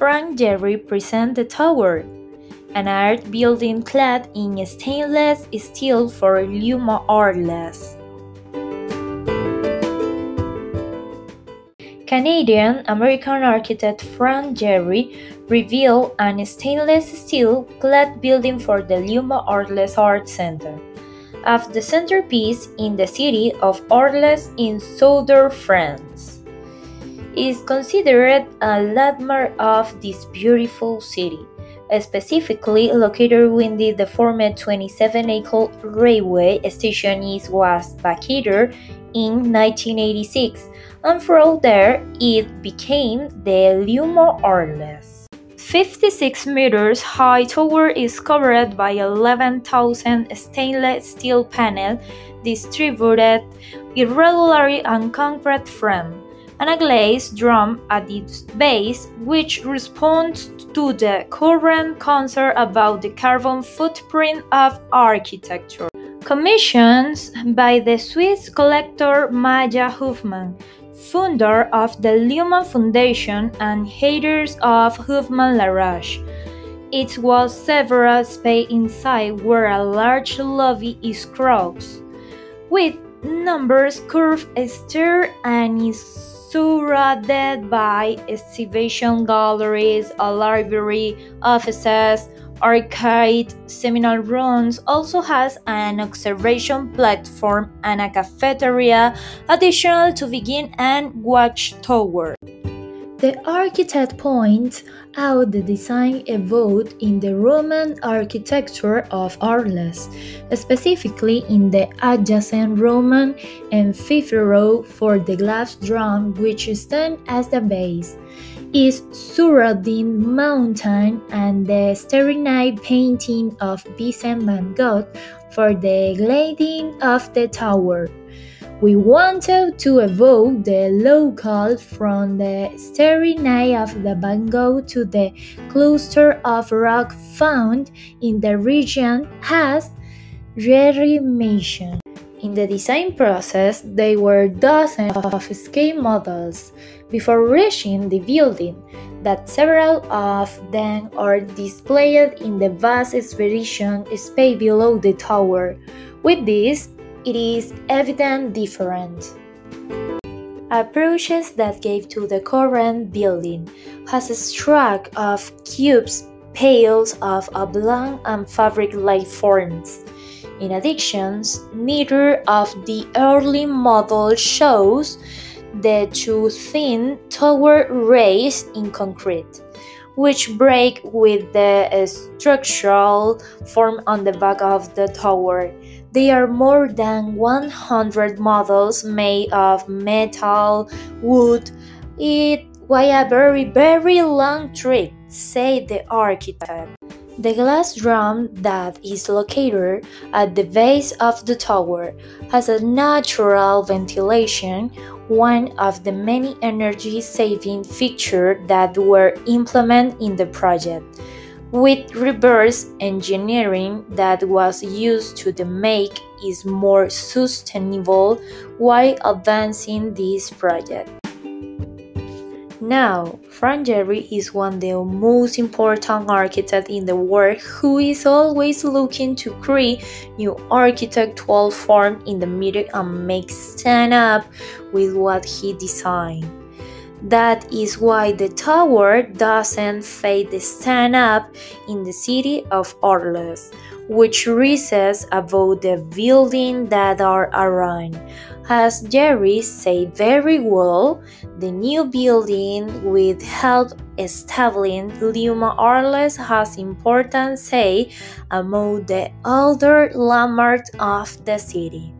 Frank Gehry presents the tower, an art building clad in stainless steel for Luma Arles. Canadian American architect Frank Gehry revealed a stainless steel clad building for the Luma Arles Art Center, of the centerpiece in the city of Arles in southern France. Is considered a landmark of this beautiful city, specifically located within the former 27-acre railway station is was vacated in 1986 and from there it became the Luma Arles. 56 meters high tower is covered by 11,000 stainless steel panels distributed irregularly on concrete frame, and a glazed drum at its base which responds to the current concern about the carbon footprint of architecture. Commissions by the Swiss collector Maja Hoffmann, founder of the Luma Foundation and haters of Hoffmann La Roche. It was several space inside where a large lobby is crossed, with numbers curved stair and is surrounded by exhibition galleries, a library, offices, arcade seminar rooms also has an observation platform and a cafeteria additional to begin and watchtower. The architect points out the design evolved in the Roman architecture of Arles, specifically in the adjacent Roman amphitheater for the glass drum, which stands as the base is Surrounding Mountain and the Starry Night painting of Vincent van Gogh for the gilding of the tower. We wanted to evoke the local from the starry night of the Van to the cluster of rock found in the region as Jerry mentioned. In the design process, there were dozens of scale models before reaching the building, that several of them are displayed in the vast exhibition space below the tower. With this, it is evident different. Approaches that gave to the current building has a struck of cubes, pails of oblong and fabric-like forms. In addition, neither of the early models shows the two thin tower raised in concrete, which break with the uh, structural form on the back of the tower. There are more than 100 models made of metal, wood. It was a very, very long trip, said the architect. The glass drum that is located at the base of the tower has a natural ventilation, one of the many energy saving features that were implemented in the project, with reverse engineering that was used to make it more sustainable while advancing this project. Now, Frank Gehry is one of the most important architects in the world who is always looking to create new architectural form in the middle and make stand up with what he designed. That is why the tower doesn't fade the stand up in the city of Arles, which rises above the buildings that are around. As Jerry said very well, the new building will help establishing Luma Arles has important say among the other landmarks of the city.